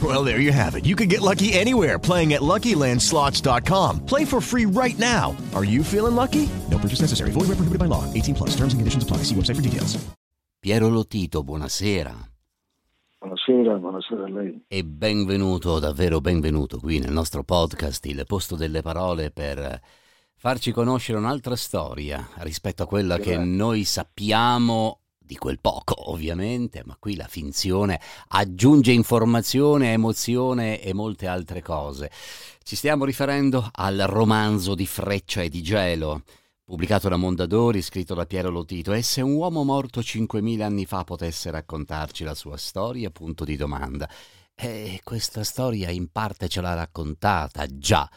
Well, there you have it. You can get lucky anywhere playing at LuckyLandSlots.com. Play for free right now. Are you feeling lucky? No purchase necessary. Void where prohibited by law. 18 plus. Terms and conditions apply. See website for details. Piero Lotito, buonasera. Buonasera, buonasera a lei. E benvenuto, davvero benvenuto qui nel nostro podcast, il posto delle parole per farci conoscere un'altra storia rispetto a quella che noi sappiamo di quel poco, ovviamente, ma qui la finzione aggiunge informazione, emozione e molte altre cose. Ci stiamo riferendo al romanzo di Freccia e di Gelo, pubblicato da Mondadori, scritto da Piero Lotito, e se un uomo morto 5.000 anni fa potesse raccontarci la sua storia, punto di domanda. E questa storia in parte ce l'ha raccontata, già,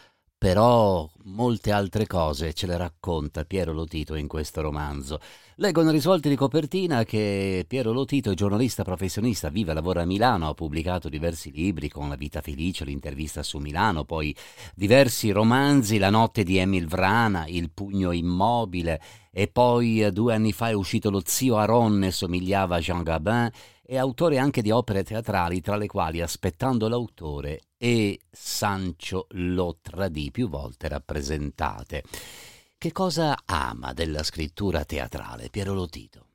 però molte altre cose ce le racconta Piero Lotito in questo romanzo. Leggo nei risvolti di copertina che Piero Lotito giornalista professionista, vive e lavora a Milano, ha pubblicato diversi libri con La vita felice, l'intervista su Milano, poi diversi romanzi, La notte di Emil Vrana, Il pugno immobile e poi eh, due anni fa è uscito Lo zio Aronne, somigliava a Jean Gabin, è autore anche di opere teatrali, tra le quali Aspettando l'autore e Sancio lo tradì, più volte rappresentate. Che cosa ama della scrittura teatrale, Piero Lotito?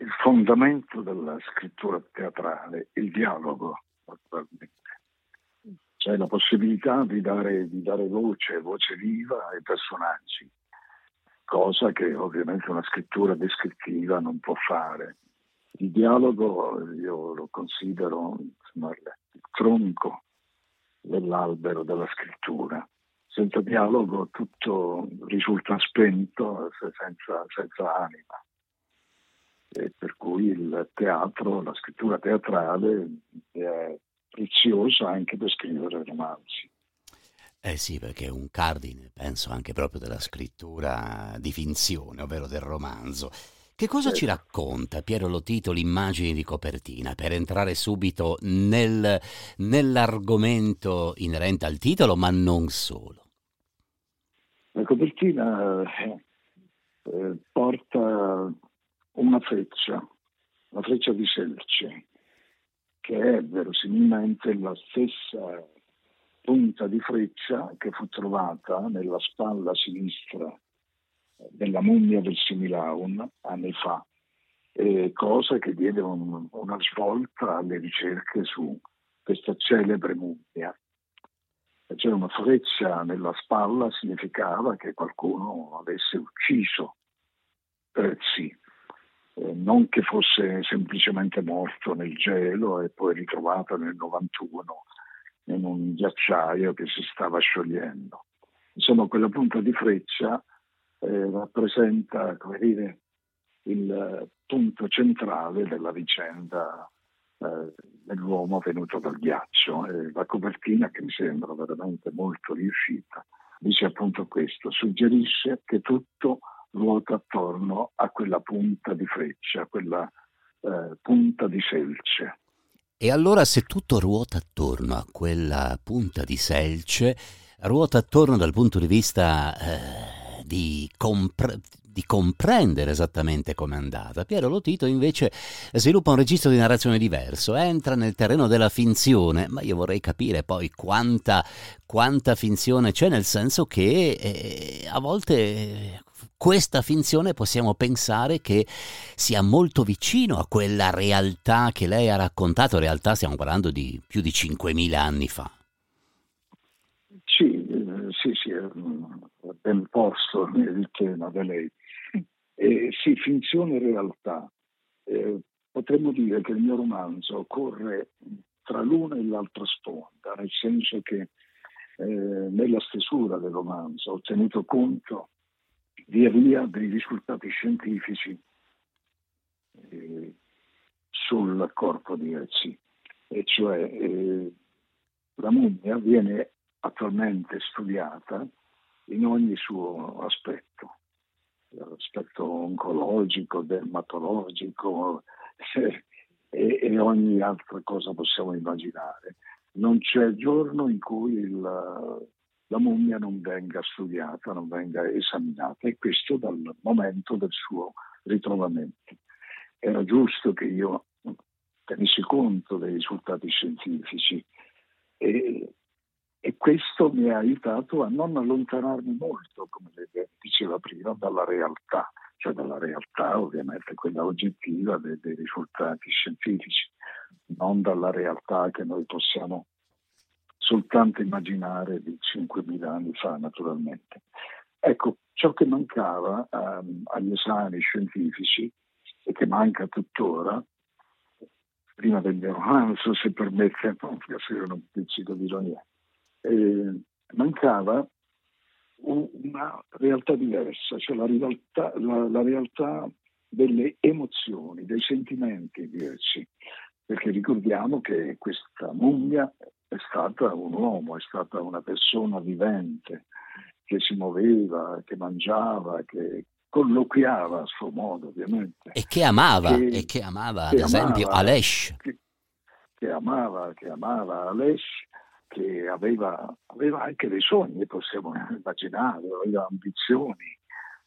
Il fondamento della scrittura teatrale, il dialogo, naturalmente. C'è la possibilità di dare, di dare voce, voce viva ai personaggi, cosa che ovviamente una scrittura descrittiva non può fare. Il dialogo io lo considero insomma, il tronco dell'albero della scrittura senza dialogo tutto risulta spento, senza, senza anima. E per cui il teatro, la scrittura teatrale è preziosa anche per scrivere romanzi. Eh sì, perché è un cardine, penso, anche proprio della scrittura di finzione, ovvero del romanzo. Che cosa ci racconta Piero Lotito l'immagine di copertina per entrare subito nel, nell'argomento inerente al titolo, ma non solo? La copertina eh, eh, porta una freccia, la freccia di Selce, che è verosimilmente la stessa punta di freccia che fu trovata nella spalla sinistra della mummia del Similaun anni fa, eh, cosa che diede un, una svolta alle ricerche su questa celebre mummia. C'era una freccia nella spalla significava che qualcuno avesse ucciso Prezzi, eh, non che fosse semplicemente morto nel gelo e poi ritrovato nel 91 in un ghiacciaio che si stava sciogliendo. Insomma, quella punta di freccia eh, rappresenta, come dire, il punto centrale della vicenda eh, dell'uomo venuto dal ghiaccio. E la copertina, che mi sembra veramente molto riuscita, dice appunto questo, suggerisce che tutto ruota attorno a quella punta di freccia, quella eh, punta di selce. E allora se tutto ruota attorno a quella punta di selce, ruota attorno dal punto di vista eh, di, compre- di comprendere esattamente com'è andata. Piero Lotito invece sviluppa un registro di narrazione diverso, entra nel terreno della finzione, ma io vorrei capire poi quanta, quanta finzione c'è, nel senso che eh, a volte questa finzione possiamo pensare che sia molto vicino a quella realtà che lei ha raccontato, in realtà stiamo parlando di più di 5.000 anni fa. Sì, sì, sì, è ben posto il tema da lei. Eh, sì, finzione e realtà. Eh, potremmo dire che il mio romanzo corre tra l'una e l'altra sponda, nel senso che eh, nella stesura del romanzo ho tenuto conto via via dei risultati scientifici eh, sul corpo di Ezzi, e cioè eh, la mummia viene attualmente studiata in ogni suo aspetto, l'aspetto oncologico, dermatologico e, e, ogni altra cosa possiamo immaginare. Non c'è giorno in cui il, la mummia non venga studiata, non venga esaminata e questo dal momento del suo ritrovamento. Era giusto che io tenessi conto dei risultati scientifici e, e questo mi ha aiutato a non allontanarmi molto, come diceva prima, dalla realtà, cioè dalla realtà ovviamente quella oggettiva dei, dei risultati scientifici, non dalla realtà che noi possiamo soltanto immaginare di 5.000 anni fa, naturalmente. Ecco, ciò che mancava um, agli esami scientifici e che manca tuttora, prima del mio romanzo, se permette, non piacere un pizzico di ironia, eh, mancava una realtà diversa, cioè la realtà, la, la realtà delle emozioni, dei sentimenti diversi, perché ricordiamo che questa mummia è stata un uomo, è stata una persona vivente che si muoveva, che mangiava, che colloquiava a suo modo ovviamente. E che amava, che, e che amava ad esempio amava, Alesh. Che, che, amava, che amava Alesh, che aveva, aveva, anche dei sogni, possiamo immaginare, aveva ambizioni.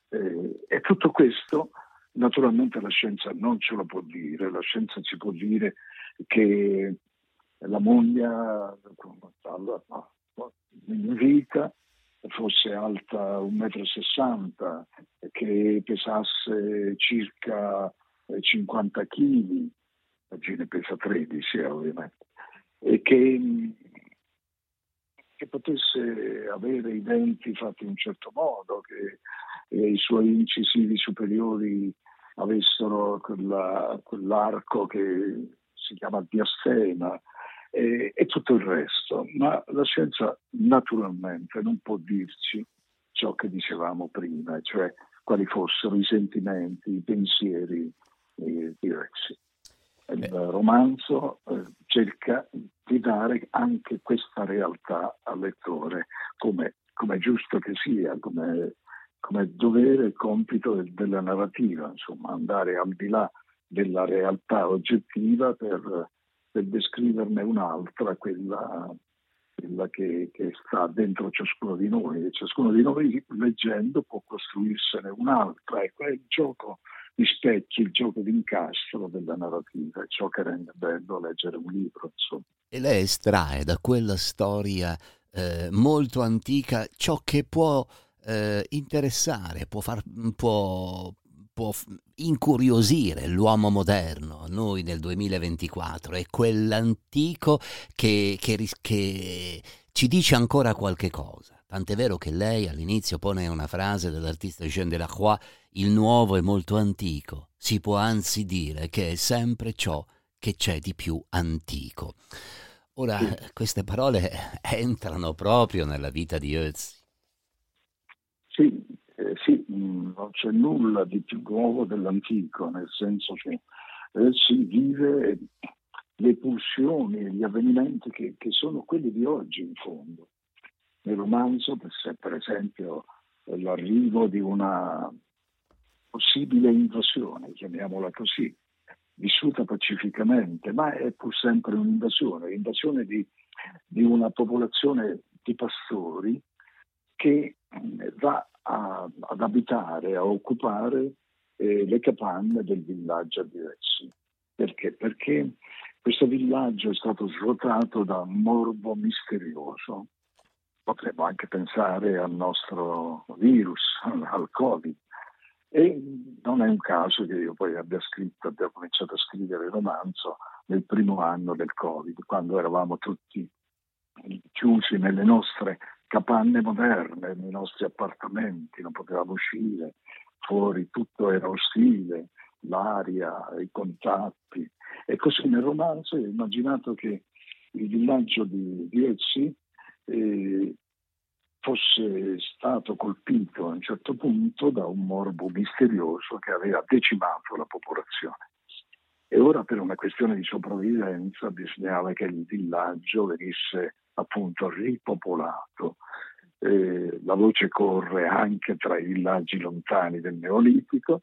Eh, e tutto questo naturalmente la scienza non ce lo può dire, la scienza ci può dire che la moglie in vita fosse alta 1,60 m, che pesasse circa 50 kg, la Gine pesa 13 ovviamente, e che, che, potesse avere i denti fatti in un certo modo, che i suoi incisivi superiori avessero quella, quell'arco che si chiama diastema, e, e tutto il resto. Ma la scienza naturalmente non può dirci ciò che dicevamo prima, cioè quali fossero i sentimenti, i pensieri eh, diversi. Il romanzo eh, cerca di dare anche questa realtà al lettore, come, come è giusto che sia, come, come dovere e compito del, della narrativa, insomma, andare al di là della realtà oggettiva per per descriverne un'altra, quella, quella che, che, sta dentro ciascuno di noi e ciascuno di noi leggendo può costruirsene un'altra. Ecco, è il gioco di specchi, il gioco di incastro della narrativa, è ciò che rende bello leggere un libro. Insomma. E lei estrae da quella storia eh, molto antica ciò che può eh, interessare, può, far, può, può incuriosire l'uomo moderno, noi nel 2024, è quell'antico che, che, che ci dice ancora qualche cosa. Tant'è vero che lei all'inizio pone una frase dell'artista Jean Delacroix, il nuovo è molto antico, si può anzi dire che è sempre ciò che c'è di più antico. Ora, queste parole entrano proprio nella vita di Ötzi. Sì, eh, sì, mm, non c'è nulla di più nuovo dell'antico, nel senso che eh, si vive le pulsioni, gli avvenimenti che, che, sono quelli di oggi in fondo. Nel romanzo, per esempio, l'arrivo di una possibile invasione, chiamiamola così, vissuta pacificamente, ma è pur sempre un'invasione, l'invasione di, di una popolazione di pastori che va a, ad abitare, a occupare eh, le capanne del villaggio di Rezzi. Perché? Perché questo villaggio è stato svuotato da un morbo misterioso. Potremmo anche pensare al nostro virus, al Covid. E non è un caso che io poi abbia scritto, abbia cominciato a scrivere il romanzo nel primo anno del Covid, quando eravamo tutti chiusi nelle nostre capanne moderne, nei nostri appartamenti, non potevamo uscire, fuori tutto era ostile, l'aria, i contatti. E così nel romanzo ho immaginato che il villaggio di Viezzi eh, fosse stato colpito a un certo punto da un morbo misterioso che aveva decimato la popolazione. E ora per una questione di sopravvivenza bisognava che il villaggio venisse appunto ripopolato. Eh, la voce corre anche tra i villaggi lontani del Neolitico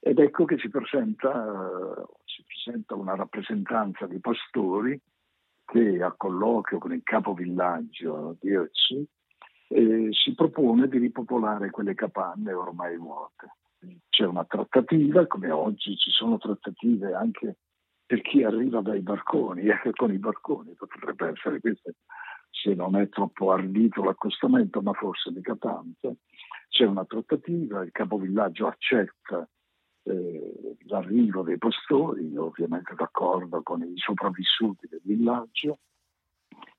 ed ecco che si presenta, si presenta una rappresentanza di pastori che a colloquio con il capovillaggio di Ötzi eh, si propone di ripopolare quelle capanne ormai vuote. C'è una trattativa, come oggi ci sono trattative anche per chi arriva dai barconi, e eh, con i barconi potrebbe essere questo, se non è troppo ardito l'accostamento, ma forse mica tanto. C'è una trattativa, il capovillaggio accetta eh, l'arrivo dei pastori, ovviamente d'accordo con i sopravvissuti del villaggio,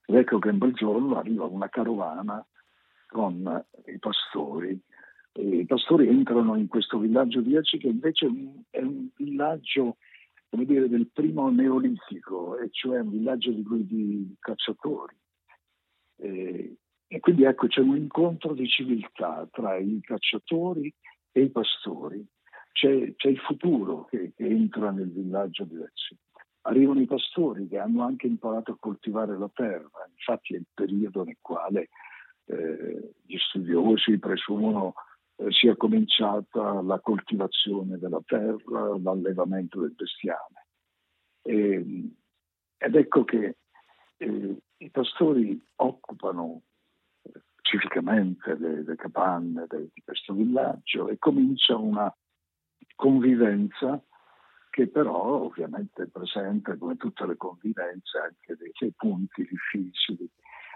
ed ecco che un bel giorno arriva una carovana con i pastori. E I pastori entrano in questo villaggio di Aci che invece è un villaggio come dire, del primo neolitico, e cioè un villaggio di, di cacciatori. E, e quindi ecco c'è un incontro di civiltà tra i cacciatori e i pastori. C'è, c'è il futuro che, che, entra nel villaggio di Lecce. Arrivano i pastori che hanno anche imparato a coltivare la terra, infatti è il periodo nel quale eh, gli studiosi presumono eh, sia cominciata la coltivazione della terra, l'allevamento del bestiame. E, ed ecco che eh, i pastori occupano eh, civicamente le, le capanne de, di questo villaggio e comincia una convivenza che però ovviamente presenta come tutte le convivenze anche dei, dei punti difficili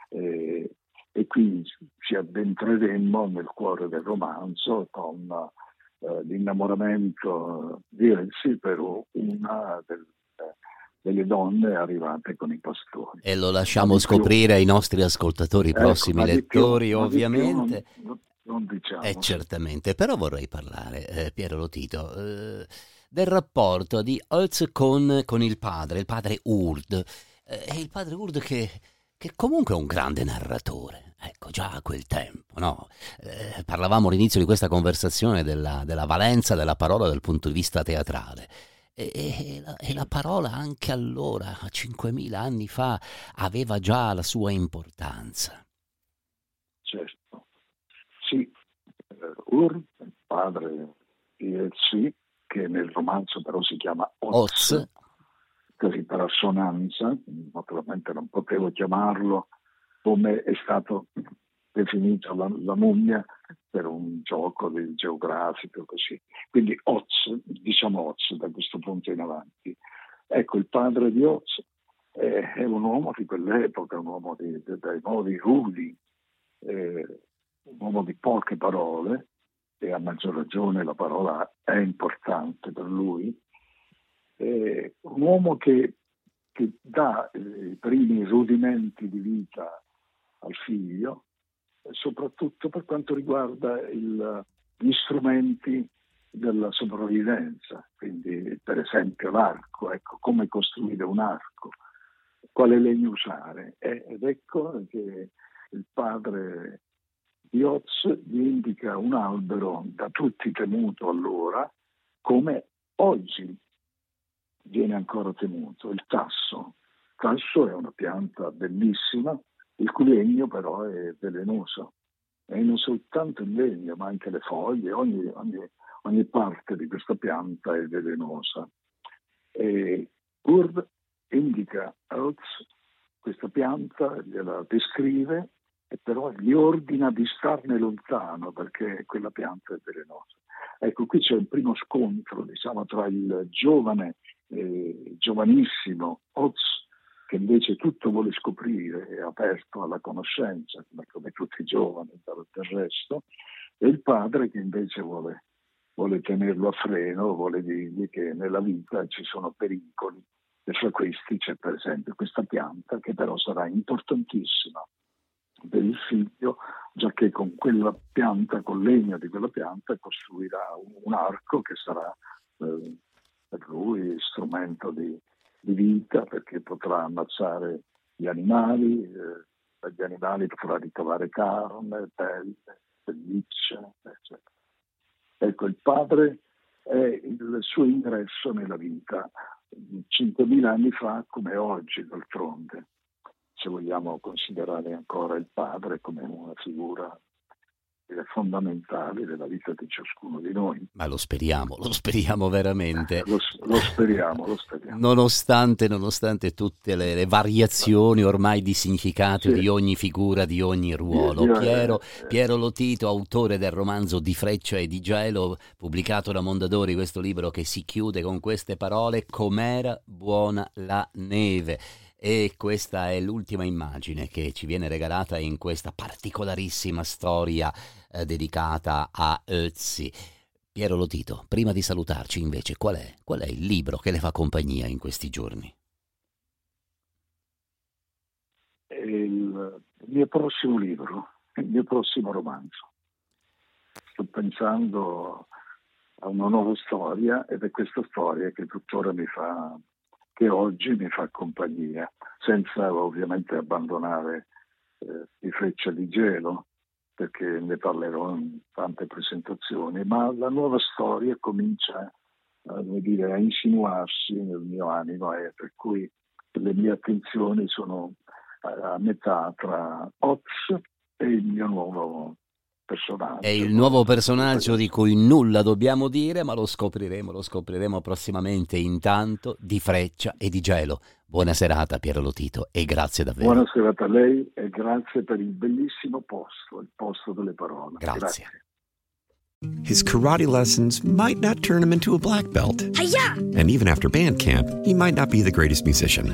eh, e qui ci addentreremmo nel cuore del romanzo con eh, l'innamoramento di Elsie per una del, delle donne arrivate con i pastori. E lo lasciamo scoprire ai nostri ascoltatori, ecco, prossimi lettori più, ovviamente. Non, non diciamo. Eh, certamente, però vorrei parlare, eh, Piero Lotito, eh, del rapporto di Holz con, con, il padre, il padre Urd. Eh, il padre Urd che, che comunque è un grande narratore. Ecco, già a quel tempo, no? Eh, parlavamo all'inizio di questa conversazione della, della, valenza della parola dal punto di vista teatrale. E, e, la, e, la, parola anche allora, 5.000 anni fa, aveva già la sua importanza. Certo. Sì, Ur, il padre di Elsi, che nel romanzo però si chiama Oz, Oz. così per assonanza, naturalmente non potevo chiamarlo come è stato definito la, la mummia per un gioco del geografico così. Quindi Oz, diciamo Oz da questo punto in avanti. Ecco, il padre di Oz è, è un uomo di quell'epoca, un uomo di, dai modi rudi, eh, un uomo di poche parole, e a maggior ragione la parola è importante per lui, eh, un uomo che, che dà eh, i primi rudimenti di vita al figlio, soprattutto per quanto riguarda il, gli strumenti della sopravvivenza, quindi per esempio l'arco, ecco, come costruire un arco, quale legno usare. Ed ecco che il padre di Oz gli indica un albero da tutti temuto allora, come oggi viene ancora temuto, il tasso. Il tasso è una pianta bellissima, il cui legno però è velenoso e non soltanto il legno ma anche le foglie, ogni, ogni, ogni parte di questa pianta è velenosa. E Urb indica Oz questa pianta, gliela descrive e però gli ordina di starne lontano perché quella pianta è velenosa. Ecco, qui c'è un primo scontro diciamo, tra il giovane, eh, giovanissimo Oz che invece tutto vuole scoprire, è aperto alla conoscenza, come tutti i giovani del resto, e il padre che invece vuole, vuole tenerlo a freno, vuole dirgli che nella vita ci sono pericoli e fra questi c'è per esempio questa pianta che però sarà importantissima per il figlio, già che con quella pianta, con legno di quella pianta, costruirà un, un arco che sarà eh, per lui strumento di, di, vita perché potrà ammazzare gli animali, eh, dagli animali potrà ricavare carne, pelle, pelliccia, eccetera. Ecco, il padre è il suo ingresso nella vita, 5.000 anni fa come oggi d'altronde, se vogliamo considerare ancora il padre come una figura fondamentali della vita di ciascuno di noi. Ma lo speriamo, lo speriamo veramente. Lo, lo speriamo, lo speriamo. Nonostante, nonostante tutte le, le, variazioni ormai di significato sì. di ogni figura, di ogni ruolo. Io, io, Piero, eh, Piero Lotito, autore del romanzo Di Freccia e di Gelo, pubblicato da Mondadori, questo libro che si chiude con queste parole, Com'era buona la neve e questa è l'ultima immagine che ci viene regalata in questa particolarissima storia eh, dedicata a Ötzi. Piero Lotito, prima di salutarci invece, qual è, qual è il libro che le fa compagnia in questi giorni? Il mio prossimo libro, il mio prossimo romanzo. Sto pensando a una nuova storia ed è questa storia che tuttora mi fa che oggi mi fa compagnia, senza ovviamente abbandonare eh, di Freccia di Gelo, perché ne parlerò in tante presentazioni, ma la nuova storia comincia a, dire, a insinuarsi nel mio animo e per cui le mie attenzioni sono a, a metà tra Oz e il mio nuovo personaggio. È il nuovo personaggio di cui nulla dobbiamo dire, ma lo scopriremo, lo scopriremo prossimamente. Intanto di Freccia e di Gelo. Buona serata Piero Lotito e grazie davvero. Buona serata a lei e grazie per il bellissimo posto, il posto delle parole. Grazie. grazie. His karate lessons might not turn him into a black belt. Hi-ya! And even after band camp, he might not be the greatest musician.